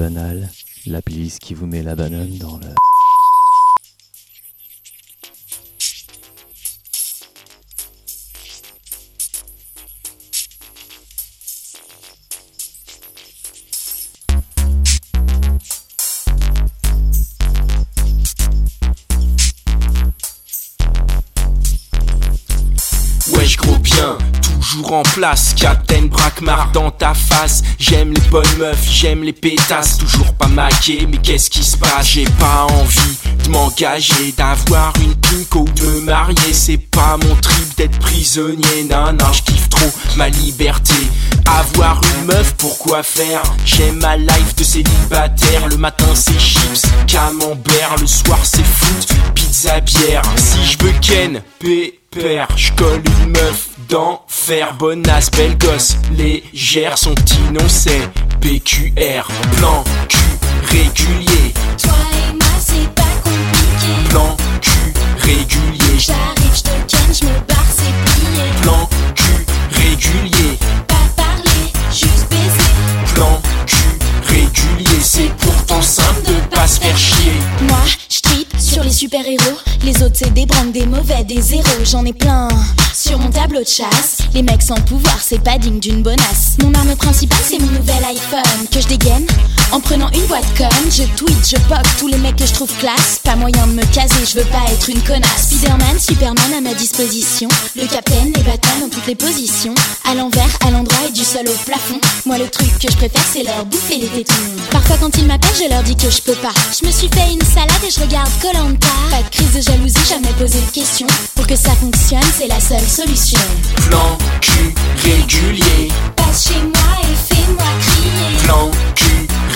banale, la playlist qui vous met la banane dans le... Captain Brackmar dans ta face. J'aime les bonnes meufs, j'aime les pétasses. Toujours pas maqué, mais qu'est-ce qui se passe? J'ai pas envie de m'engager D'avoir une pinko, de me marier. C'est pas mon trip d'être prisonnier. Non, non, je trop ma liberté. Avoir une meuf, pourquoi faire? J'aime ma life de célibataire. Le matin c'est chips, camembert. Le soir c'est foot, pizza, bière. Si je veux ken, pépère Je colle une meuf d'enfer Bonasse, belle gosse, légère Son petit nom c'est PQR Plan Q régulier. Toi et moi c'est pas compliqué. Plan Q régulier. J'arrive, je te ken, je me barre, c'est plié. Plan Q régulier. Pas parler, juste baiser. Plan Q régulier. C'est pourtant simple de pas se faire chier. Moi, sur les super-héros. Les autres c'est des branques, des mauvais, des zéros. J'en ai plein sur mon tableau de chasse. Les mecs sans pouvoir, c'est pas digne d'une bonasse. Mon arme principale c'est mon nouvel iPhone Que je dégaine. En prenant une boîte com Je tweet, je pop tous les mecs que je trouve classe. Pas moyen de me caser, je veux pas être une connasse. Spiderman, Superman à ma disposition. Le capitaine, les bâtons dans toutes les positions. À l'envers, à l'endroit et du sol au plafond. Moi le truc que je préfère c'est leur bouffer les tétons. Parfois quand ils m'appellent je leur dis que je peux pas. Je me suis fait une salade et je regarde Pas. De crise de jalousie, jamais posé de questions. Pour que ça fonctionne, c'est la seule solution. Plan Q régulier Passe chez moi et fais-moi crier. Plan Q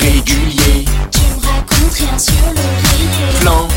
régulier Tu me racontes rien sur l'oreiller Plan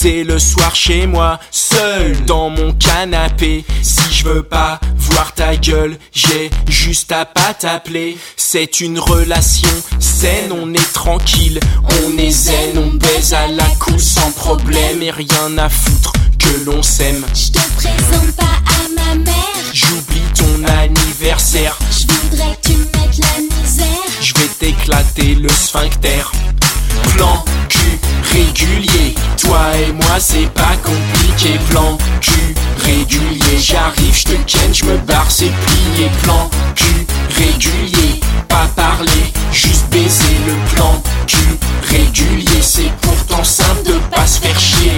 Posé le soir chez moi Seul dans mon canapé. Si je veux pas voir ta gueule J'ai juste à pas t'appeler. C'est une relation saine On est tranquille, on est zen On baise à la cool sans problème. Et rien à foutre que l'on s'aime. Je te présente pas à ma mère. J'oublie ton anniversaire. Je voudrais que tu me mettes la misère. Je vais t'éclater le sphincter Plan Q régulier Toi et moi c'est pas compliqué. Plan Q régulier J'arrive, je te ken, je me barre, c'est plié. Plan Q régulier Pas parler, juste baiser. Le plan Q régulier C'est pourtant simple de pas se faire chier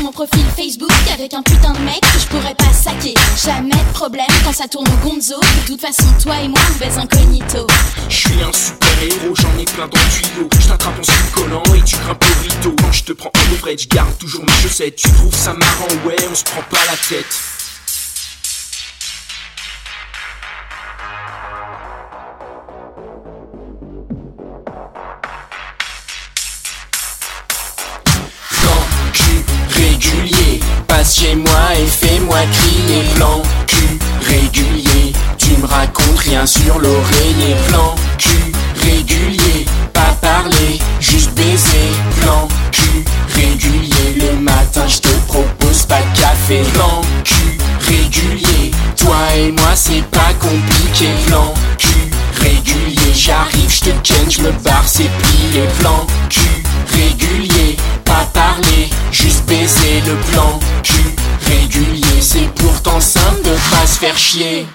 sur mon profil Facebook avec un putain de mec que je pourrais pas saquer. Jamais de problème quand ça tourne au gonzo. De toute façon, toi et moi, on baise incognito. Je suis un super héros, j'en ai plein dans le tuyau. Je t'attrape en slip collant et tu grimpes au rideau. Quand je te prends en vrai, je garde toujours mes chaussettes. Tu trouves ça marrant, ouais, on se prend pas la tête. Chez moi et fais-moi crier Plan Q régulier. Tu me racontes rien sur l'oreiller. Plan Q régulier Pas parler, juste baiser. Plan Q régulier Le matin je te propose pas de café. Plan Q régulier Toi et moi c'est pas compliqué. Plan Q régulier J'arrive, je te ken, je me barre, c'est plié. Plan Q régulier Pas parler, juste baiser. Le plan faire chier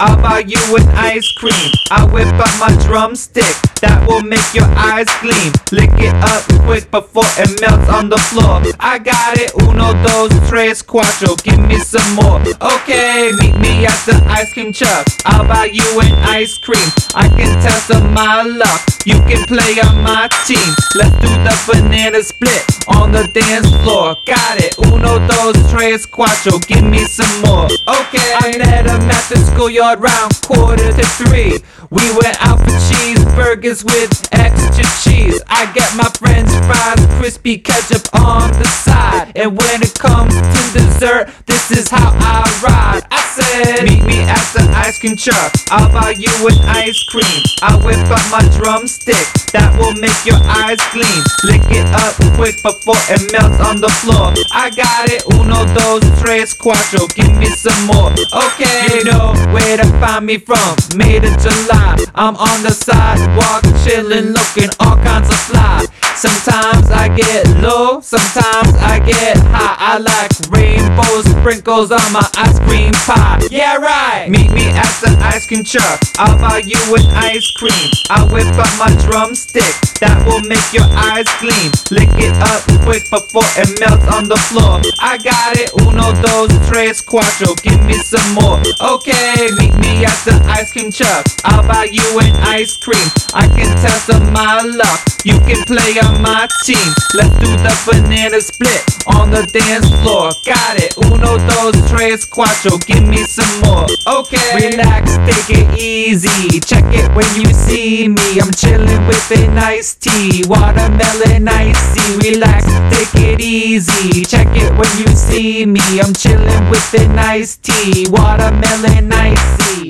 I'll buy you an ice cream. I whip up my drumstick. That will make your eyes gleam. Lick it up quick before it melts on the floor. I got it. Uno, dos, tres, cuatro. Give me some more. Okay, meet me at the ice cream truck. I'll buy you an ice cream. I can test of my luck. You can play on my team. Let's do the banana split on the dance floor. Got it. Uno, dos, tres, cuatro. Give me some more. Okay. I met him at the schoolyard round quarter to three. We went out for cheeseburgers with extra cheese. I get my french fries, crispy ketchup on the side. And when it comes to dessert, this is how I ride. I said, Meet me at the ice cream truck. I'll buy you an ice cream. I whip up my drumstick. That will make your eyes gleam. Lick it up quick before it melts on the floor. I got it. Uno, dos, tres, cuatro. Give me some more. Okay, you know where to find me from. Made in July. I'm on the sidewalk, chillin', looking all kinds of fly. Sometimes I get low, sometimes I get high. I like rainbows, sprinkles on my ice cream pie. Yeah, right. Meet me at the ice cream truck. I'll buy you an ice cream. I whip up my drumstick. That will make your eyes gleam. Lick it up quick before it melts on the floor. I got it. Uno, dos, tres, cuatro. Give me some more. Okay, meet me at the ice cream truck. I'll buy you an ice cream. I can test my luck. You can play on my team. Let's do the banana split on the dance floor. Got it. Uno, dos, tres, cuatro. Give me some more. Okay. Relax, take it easy. Check it when you see me. I'm chilling with a nice tea. Watermelon icy. Relax, take it easy. Check it when you see me. I'm chilling with a nice tea. Watermelon icy.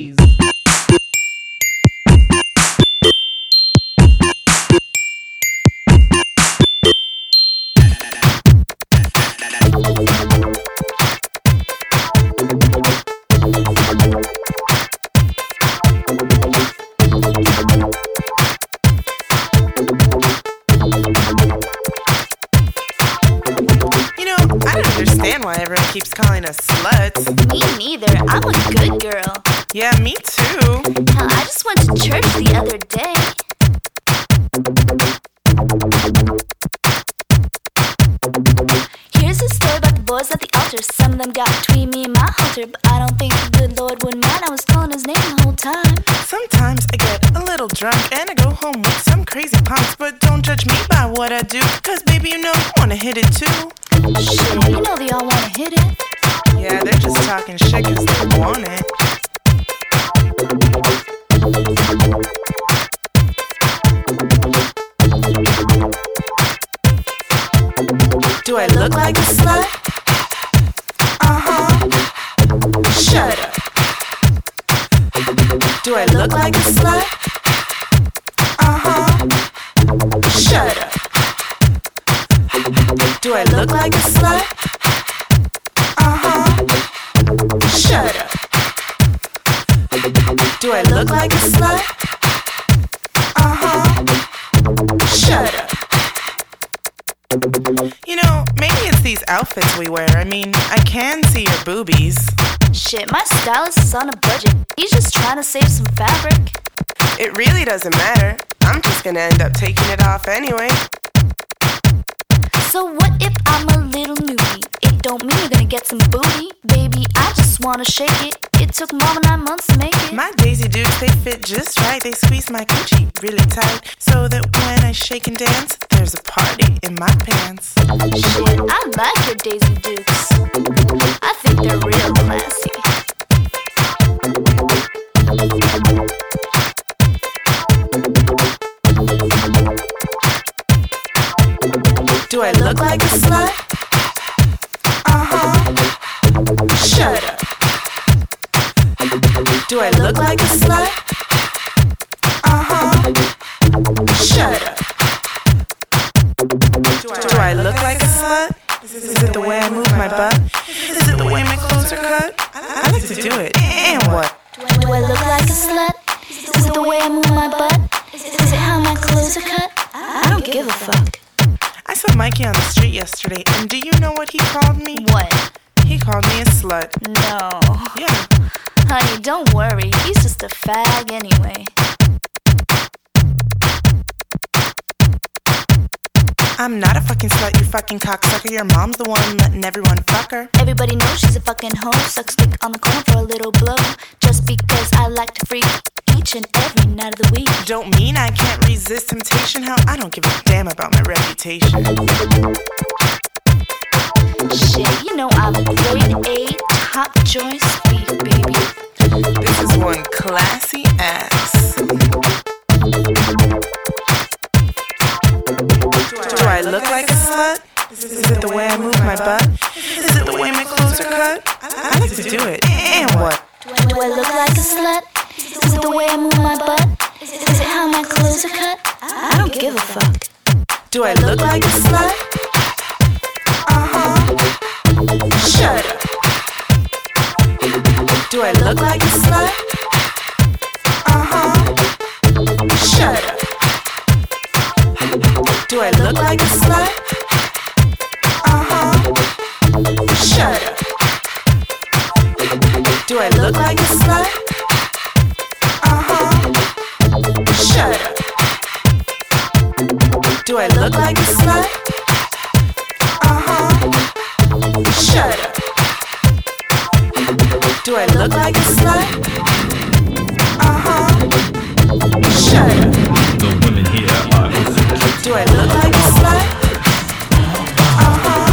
Boys at the altar. Some of them got between me and my halter, but I don't think the good Lord would mind. I was calling his name the whole time. Sometimes I get a little drunk and I go home with some crazy punks. But don't judge me by what I do, cause baby, you know you wanna hit it too. Shit, you know they all wanna hit it. Yeah, they're just talking shit cause they want it. Do I look like a slut? Do I look like a slut? Uh huh. Shut up. Do I look like a slut? Uh huh. Shut up. Do I look like a slut? Uh huh. Shut up. You know, maybe it's these outfits we wear. I mean, I can see your boobies. Shit, my stylist is on a budget. He's just trying to save some fabric. It really doesn't matter. I'm just gonna end up taking it off anyway. So what if I'm a little newbie? It don't mean you're gonna get some booty. Baby, I just wanna shake it. Took mom nine months to make it. My Daisy Dukes, they fit just right. They squeeze my coochie really tight. So that when I shake and dance, there's a party in my pants. Shit, I like your Daisy Dukes. I think they're real classy. Do I look like a slut? Uh huh. Shut up. Do I look like a slut? Uh huh. Shut up. Do I look like a slut? Is it the way I move my butt? Is it the way my clothes are cut? I like to do it. And what? Do I look like a slut? Is it the way I move my butt? Is it how my clothes are cut? I don't give a fuck. I saw Mikey on the street yesterday, and do you know what he called me? What? He called me a slut. No. Yeah. Honey, don't worry. He's just a fag anyway. I'm not a fucking slut, you fucking cocksucker. Your mom's the one letting everyone fuck her. Everybody knows she's a fucking hoe. Sucks dick on the corner for a little blow. Just because I like to freak each and every night of the week. Don't mean I can't resist temptation. Hell, I don't give a damn about my reputation. Shit, you know I'm a grade eh? A top joint speed, baby. This is one classy ass. Do I look like a slut? Is it the way I move my butt? Is it the way my clothes are cut? I like to do it. And what? Do I look like a slut? Is it the way I move my butt? Is it how my clothes are cut? I don't give a fuck. Do I look like a slut? Uh huh. Shut up. Do I look like a slut? Uh huh. Shut up. Do I look like a slut? Uh huh. Shut up. Do I look like a slut? Uh huh. Shut up. Do I look like a slut? Look like a slut? Uh huh. Shut up. The women here are. Do I look like a slut? Uh huh.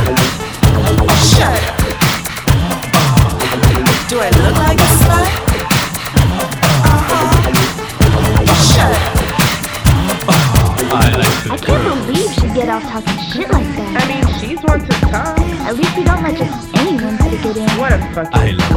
Shut up. Do I look like a slut? Uh huh. Shut up. I like to I can't believe she'd get off talking shit like that. I mean, she's one to talk. At least we don't let just anyone stick it in. What a fucking I love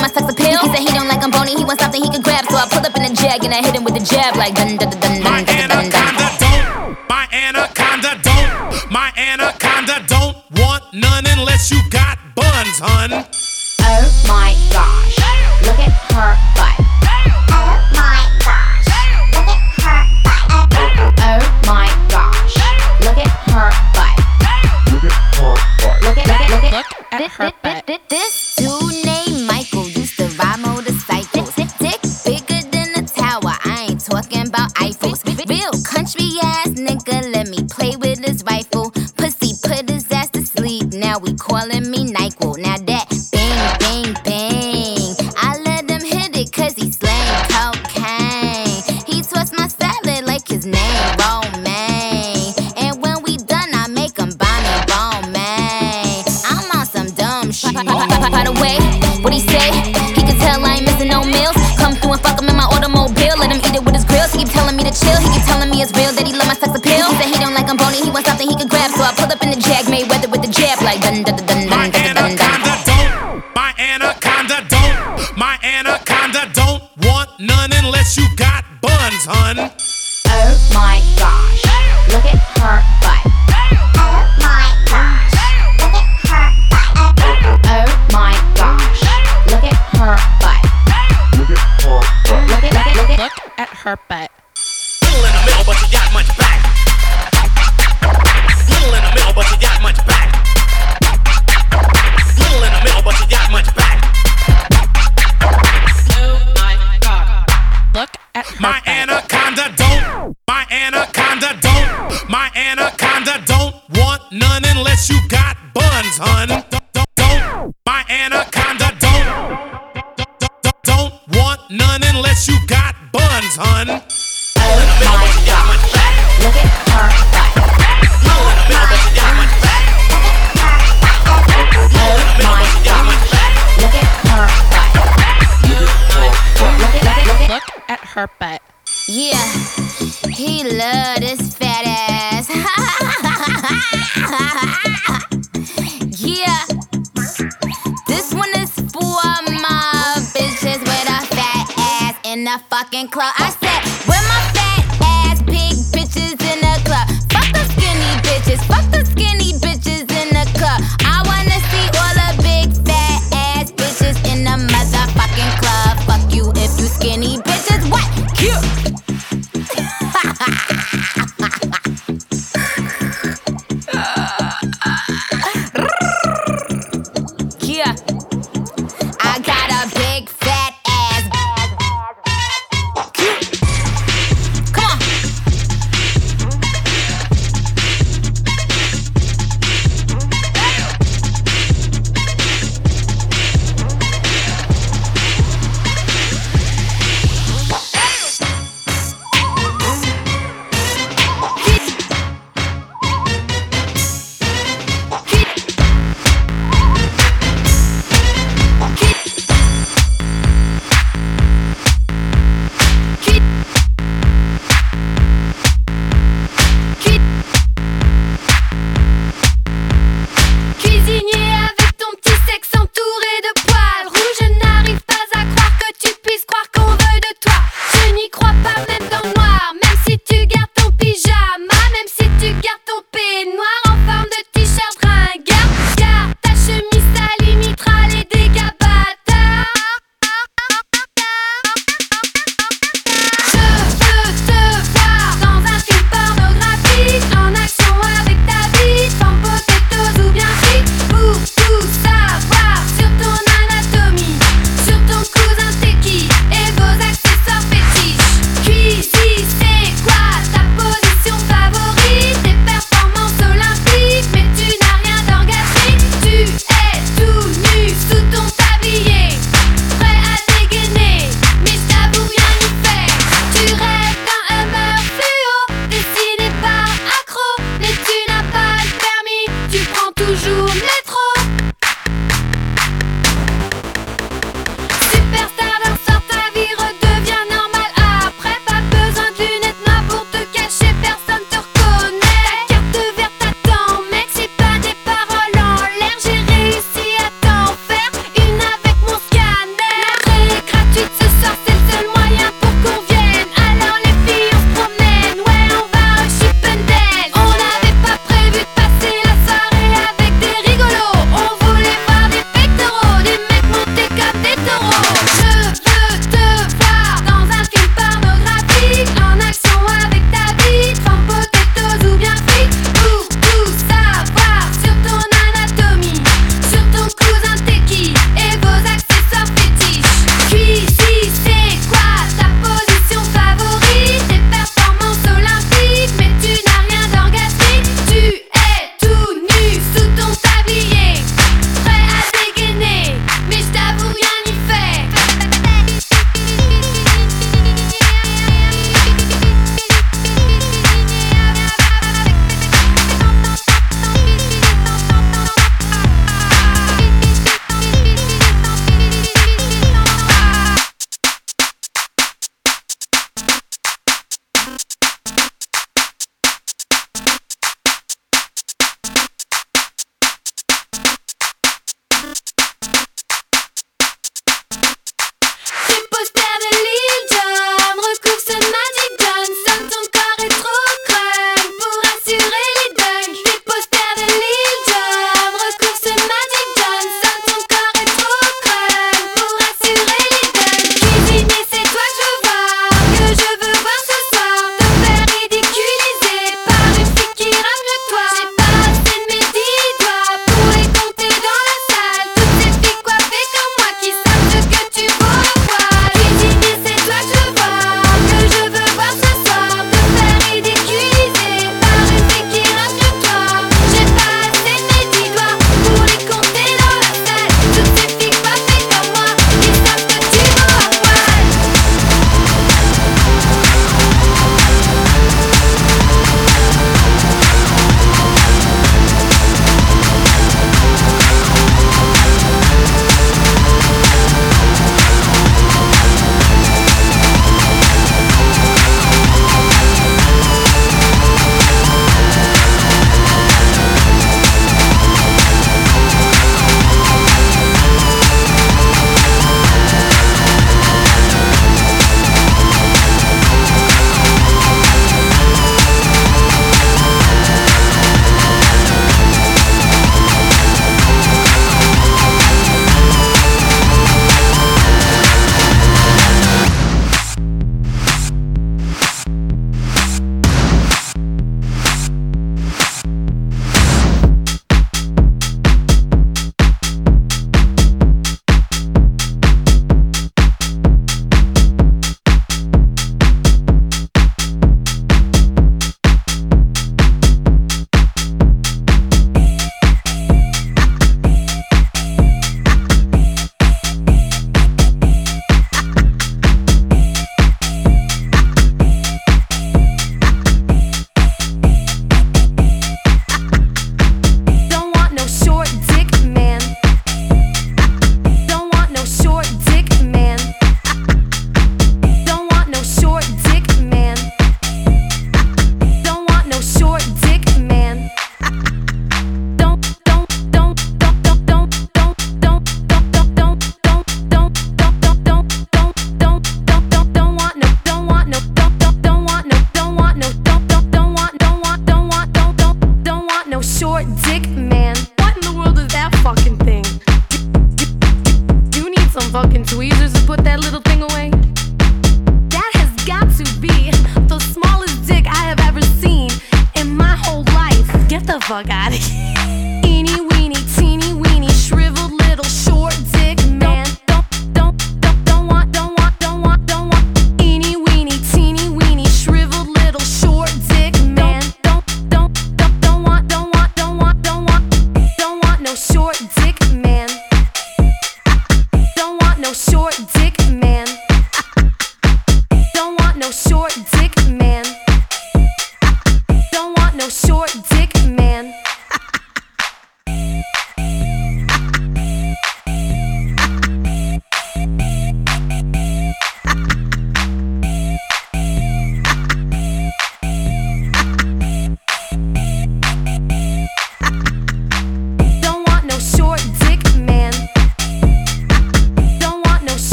my sex appeal. He said he don't like I'm bony, he wants something he can grab. So I pull up in a jag and I hit him with a jab like dun dun dun dun. dun.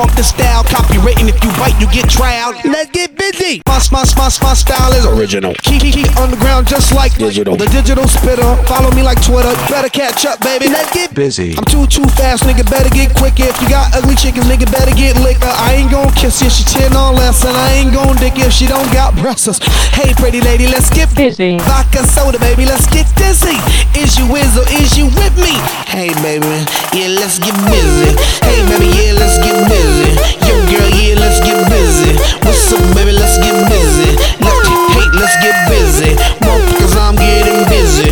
Trademark the style, copywritten. If you bite, you get trial. Let's get busy. My, my, my, my style is original. Keep, keep, keep underground just like digital. The digital spitter. Follow me like Twitter. Better catch up, baby. Let's get busy. I'm too, too fast, nigga. Better get quicker. If you got ugly chickens, nigga, better get liquor. I ain't gon' kiss if she 10 or less, and I ain't gon' dick if she don't got breasts. Hey, pretty lady, let's get busy. Vodka soda, baby, let's get dizzy. Is you with or is you with me? Hey, baby, yeah, let's get busy. Hey, baby, yeah, let's get busy. Yo, girl, yeah, let's get busy. What's up, baby? Let's get busy. Let, hey, let's get busy. Cause I'm getting busy.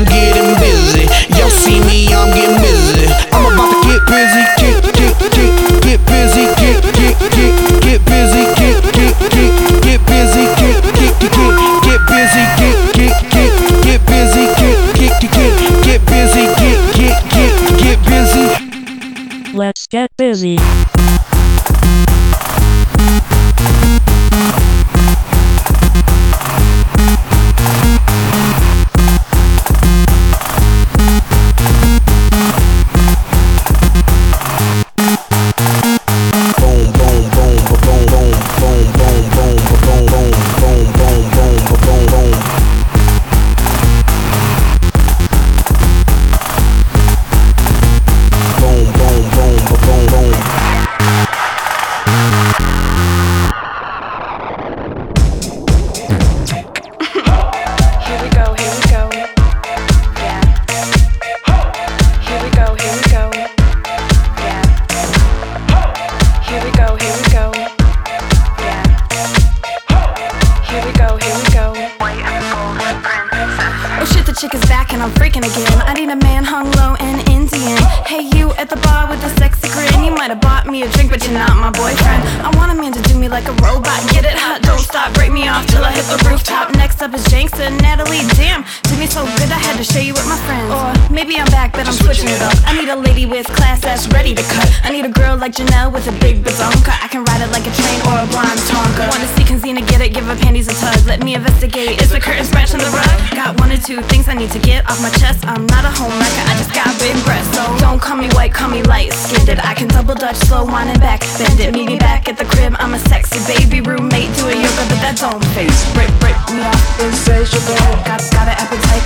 I'm getting busy. Y'all see me, I'm getting busy. I'm about to get busy. Get, get, get, get busy. Get, get, get, get busy. Get, get, get, get busy. Get, get, get, get busy. Get, get, get, get busy. Get, get, get, get busy. Get, get, get, get busy. Let's get busy. Need to get off my chest. I'm not a homewrecker, I just got big breasts. So don't call me white, call me light skinned. I can double dutch, slow wine and back bend it. Meet me back at the crib. I'm a sexy baby roommate doing yoga, but that don't face. Break, break me off, insatiable. Got, got an appetite.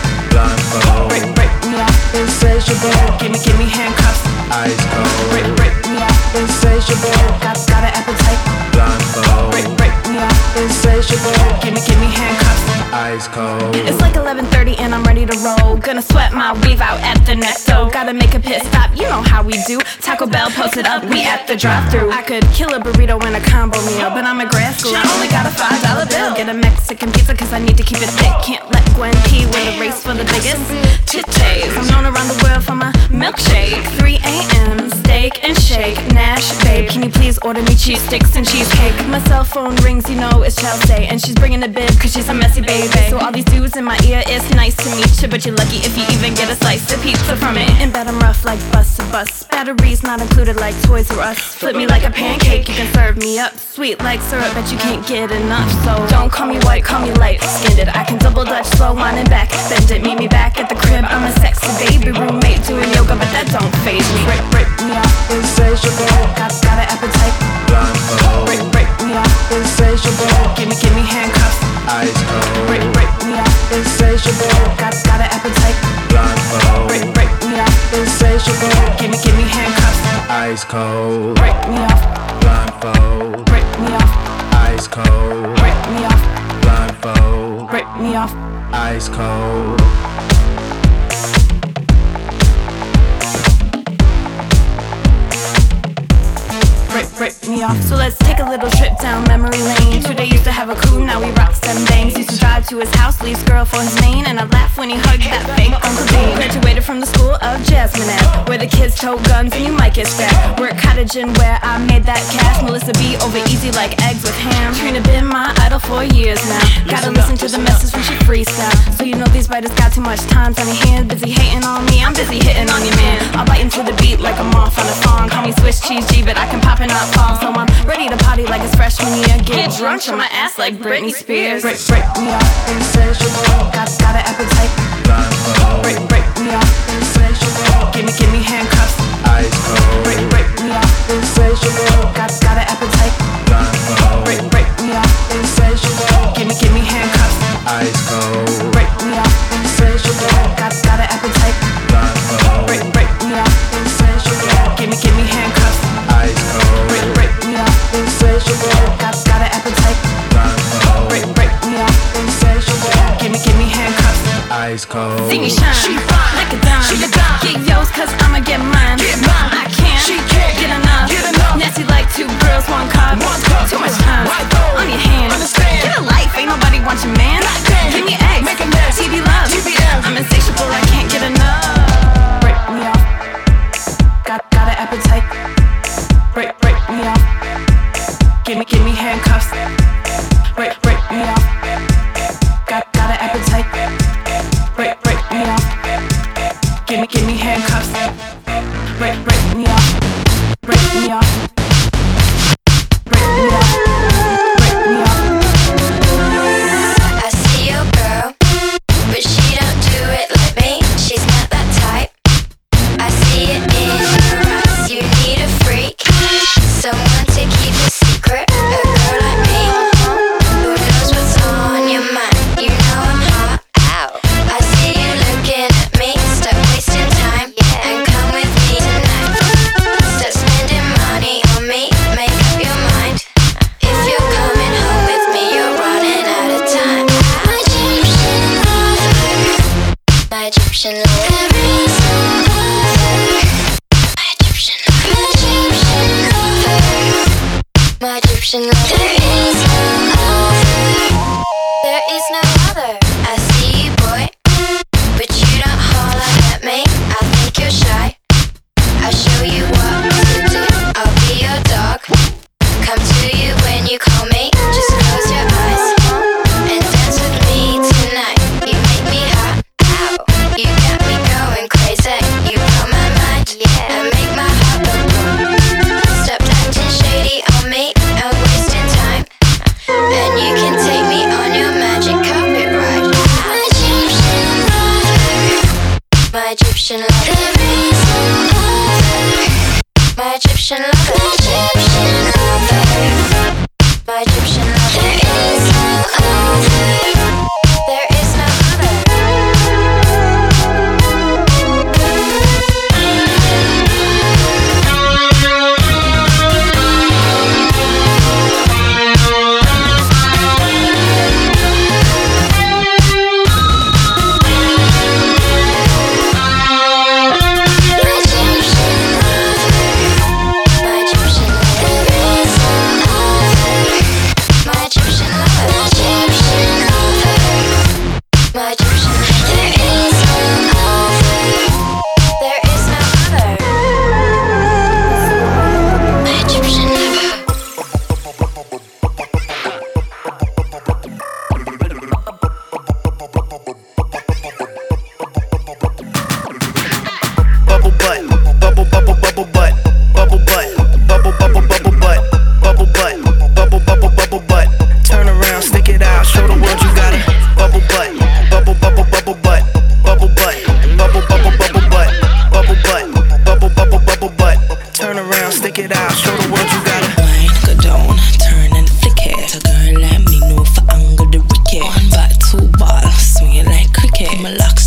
Break, break me off, insatiable. Give me, give me handcuffs. Ice cold. Break, break me off, insatiable. Got, got an appetite. Break, break me off, insatiable. Ice cold. It's like 11:30 and I'm ready to roll. Gonna sweat my weave out at the Nesto. Gotta make a pit stop, you know how we do. Taco Bell posted up, we at the drive-through. I could kill a burrito in a combo meal, but I'm a grad school. I only got a five dollar bill. Get a Mexican pizza 'cause I need to keep it thick. Can't let Gwen P win the race for the biggest titties. I'm known around the world for my milkshake. 3 a.m. steak and shake. Nash, babe, can you please order me cheese sticks and cheesecake? My cell phone rings, you know it's Chelsea, and she's bringing a bib 'cause she's a messy baby. So all these dudes in my ear, it's nice to meet you, but you're lucky if you even get a slice of pizza from it. In bed I'm rough like bus to bus. Batteries not included like Toys R Us. Flip me like a pancake, you can serve me up. Sweet like syrup, but you can't get enough. So don't call me white, call me light skinned. It, I can double dutch, slow wine and back. Bend it, meet me back at the crib. I'm a sexy baby roommate doing yoga, but that don't faze me. Break, break me off, insatiable. Got, got an appetite. Break, break me me off, insatiable. Give me, give me handcuffs. Cold. Break, break me off, insatiable. Got, got an appetite. Blindfold. Break, break me insatiable. Give me, give me handcuffs. Ice cold. Break me off, Blindfold. break me off, Ice cold. break me off, Blindfold. break me off. Ice cold. Break me off. So let's take a little trip down memory lane. Today used to have a cool, now we rock some bangs. Used to drive to his house, leaves girl for his main, and I laugh when he hugged that fake Uncle Dean. Graduated from the school of Jasmine Ave, where the kids tote guns and you might get stabbed. Work cottage and where I made that cash. Melissa B over easy like eggs with ham. Trina been my idol for years now. Gotta listen to the message when she freestyle. So you know these writers got too much time on their hands. Busy hating on me, I'm busy hitting on your man. I'll bite into the beat like a moth on a song. Call me Swiss cheese G, but I can pop and not fall. So I'm ready to party like it's freshman year. Get drunk on my ass like Britney Spears. Break, break me off, insatiable. Got, got an appetite. Break, break me off, insatiable. Give me, give me handcuffs. Ice cold. Break, break me off, insatiable. Got, got an appetite. Ice cold. See me shine, she fine, like a dime. Get yours, cause I'ma get mine. I can't, she can't get enough. Nasty like two girls, one cup. Too much time on your hands. Get a life, ain't nobody want your man. Give me eggs, TV love. I'm insatiable, I can't get enough. My My locks.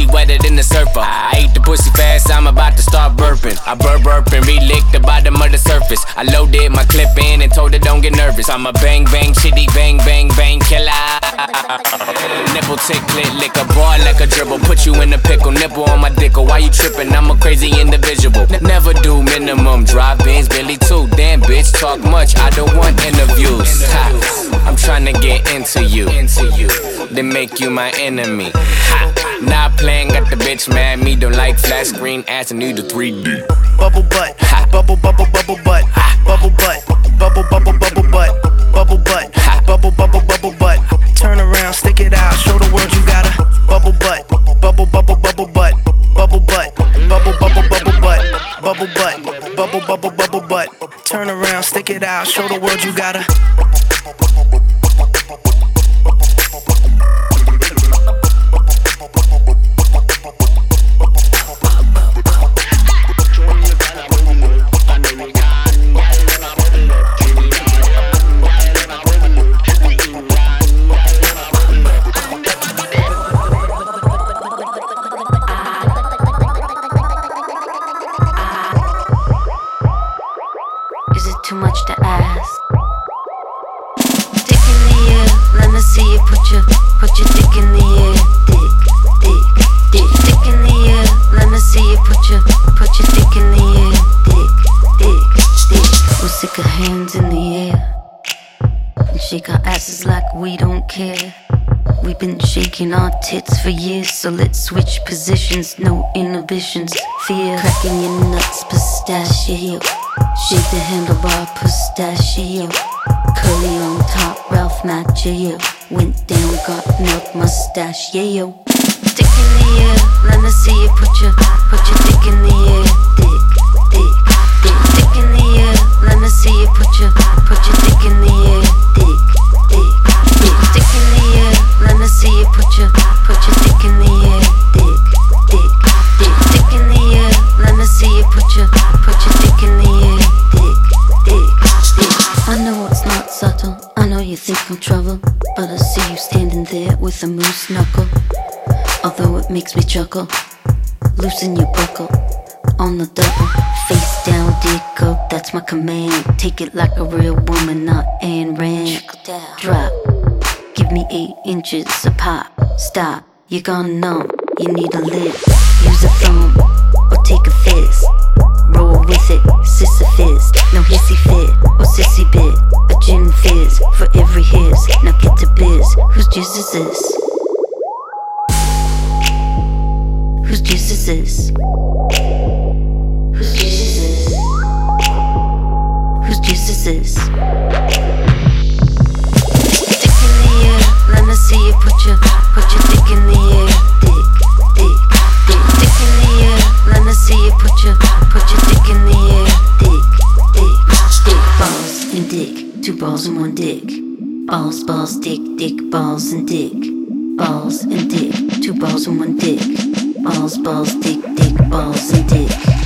she wetter than the surfer. I ate the pussy fast, I'm about to start burping. I burp burping, relick the bottom of the surface. I loaded my clip in and told her don't get nervous. I'm a bang bang shitty bang bang bang killer. Nipple tick lick a bar like a dribble. Put you in a pickle, nipple on my dickle. Why you tripping? I'm a crazy individual. N never do minimum drive bins, Billy too. Damn bitch, talk much. I don't want interviews. Ha. I'm trying to get into you, into you, then make you my enemy. Ha. Not playing, got the bitch mad. Me don't like flat screen ass and need a 3D. Bubble butt, bubble bubble bubble butt, bubble butt, bubble bubble bubble butt, bubble butt, bubble bubble bubble butt. Turn around, stick it out, show the world you got a bubble butt, bubble bubble bubble butt, bubble butt, bubble bubble bubble butt, bubble butt, bubble bubble bubble butt. Turn around, stick it out, show the world you got a Achei é eu. Loosen your buckle on the double. Face down, dick up, that's my command. Take it like a real woman, not Ayn Rand. Drop, give me eight inches of pop. Stop, you're gone numb. You need a lift. use a thumb, or take a fist. dick, balls and dick, two balls and one dick, balls, balls, dick, dick, balls and dick.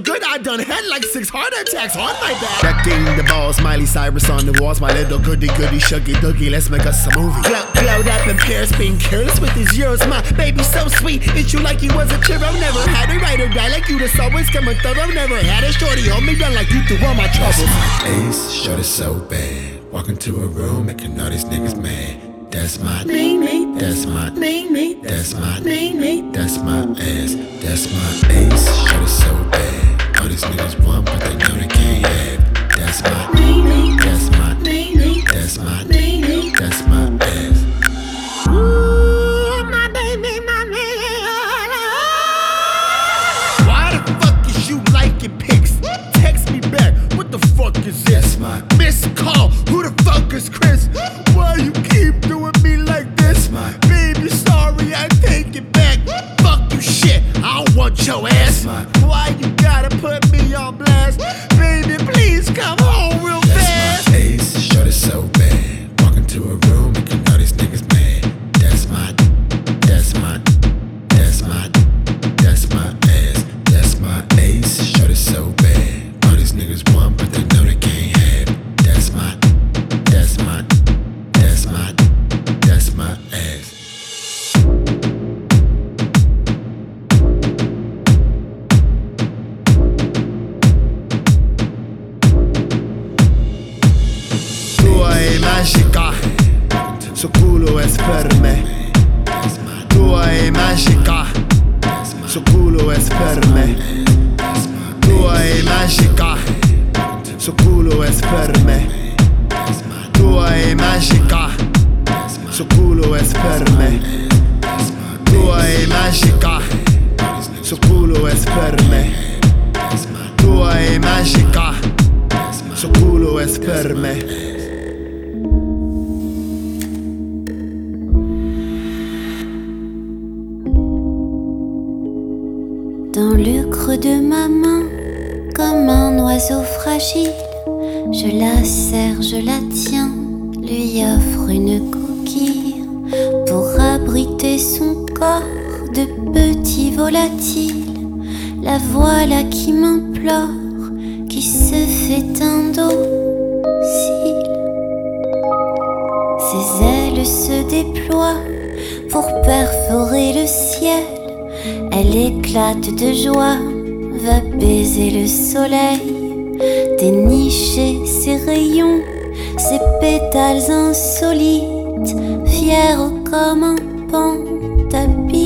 Good, I done had like six heart attacks on my back. Wrecking the balls, Miley Cyrus on the walls, my little goody goody shuggy doogie. Let's make us a movie. Glow, glowed up in Paris, being careless with his euros. My baby so sweet, it's you like you was a churro. Never had a ride or die like you, that's always coming thorough. Never had a shorty hold me down like you through all my troubles. Ace, shorty so bad. Walk into a room, making all these niggas mad. That's my Name me. That's my Name me. That's my Name me. That's my ass. That's my ace. Shorty so bad. All these niggas want, but they. That's my Name me. That's my. That's my magica, suo culo è sperme. Tua è magica, suo culo è sperme. Tua è magica, suo culo è sperme. Dans le creux de ma main, comme un oiseau fragile, je la serre, je la tiens, lui offre une coquille pour abriter son corps de petits volatiles. La voilà qui m'implore, qui se fait un docile. Ses ailes se déploient pour perforer le ciel. Elle éclate de joie, va baiser le soleil, dénicher ses rayons, ses pétales insolites, fiers comme un pan tapis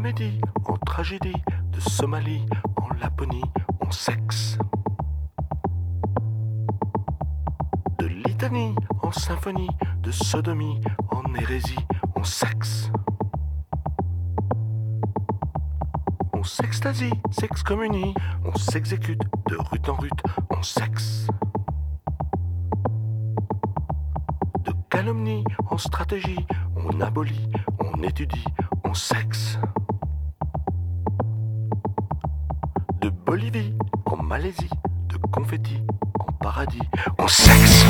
comédie en tragédie, de Somalie en Laponie, en sexe. De litanie en symphonie, de sodomie en hérésie, en sexe. On s'extasie, s'excommunie, on s'exécute de rue en rue, en sexe. De calomnie en stratégie, on abolit, on étudie, on sexe. Bolivie en Malaisie, de confetti en paradis, en sexe.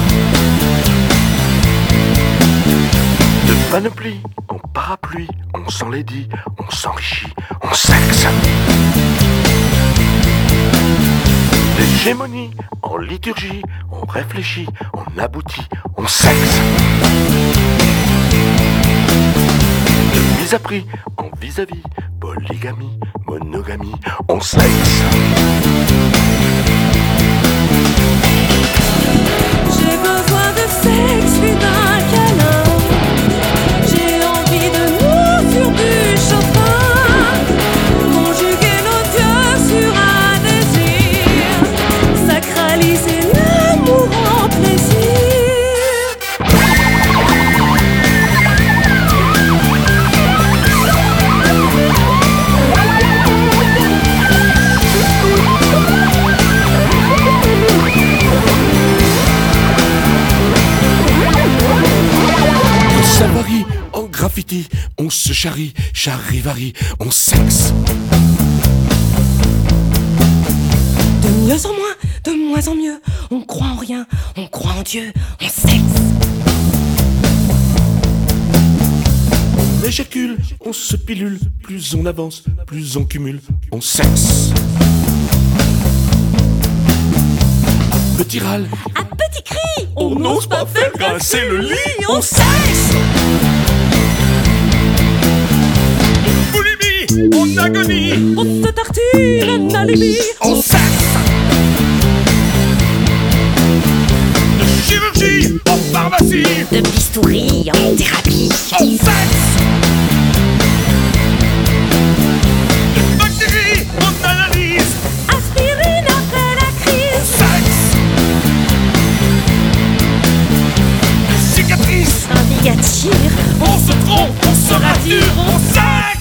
De panoplie en parapluie, on s'enlaidit, on s'enrichit, on sexe. D'hégémonie en liturgie, on réfléchit, on aboutit, on sexe. De mise à prix en vis-à-vis, polygamie, monogamie, on sexe. J'ai besoin de sexe, on se charrie, charivari, on sexe. De mieux en moins, de moins en mieux. On croit en rien, on croit en Dieu, on sexe. On éjacule, on se pilule, plus on avance, plus on cumule, on sexe. Petit râle, Un petit cri, on n'ose pas faire grincer le lit, on sexe. on agonie, on se tartine, un alibi, on cesse De chirurgie en pharmacie, de bistouri en thérapie, on cesse De bactéries, on analyse, aspirine après la crise, on cesse De cicatrices, un on se trompe, on se rature, on cesse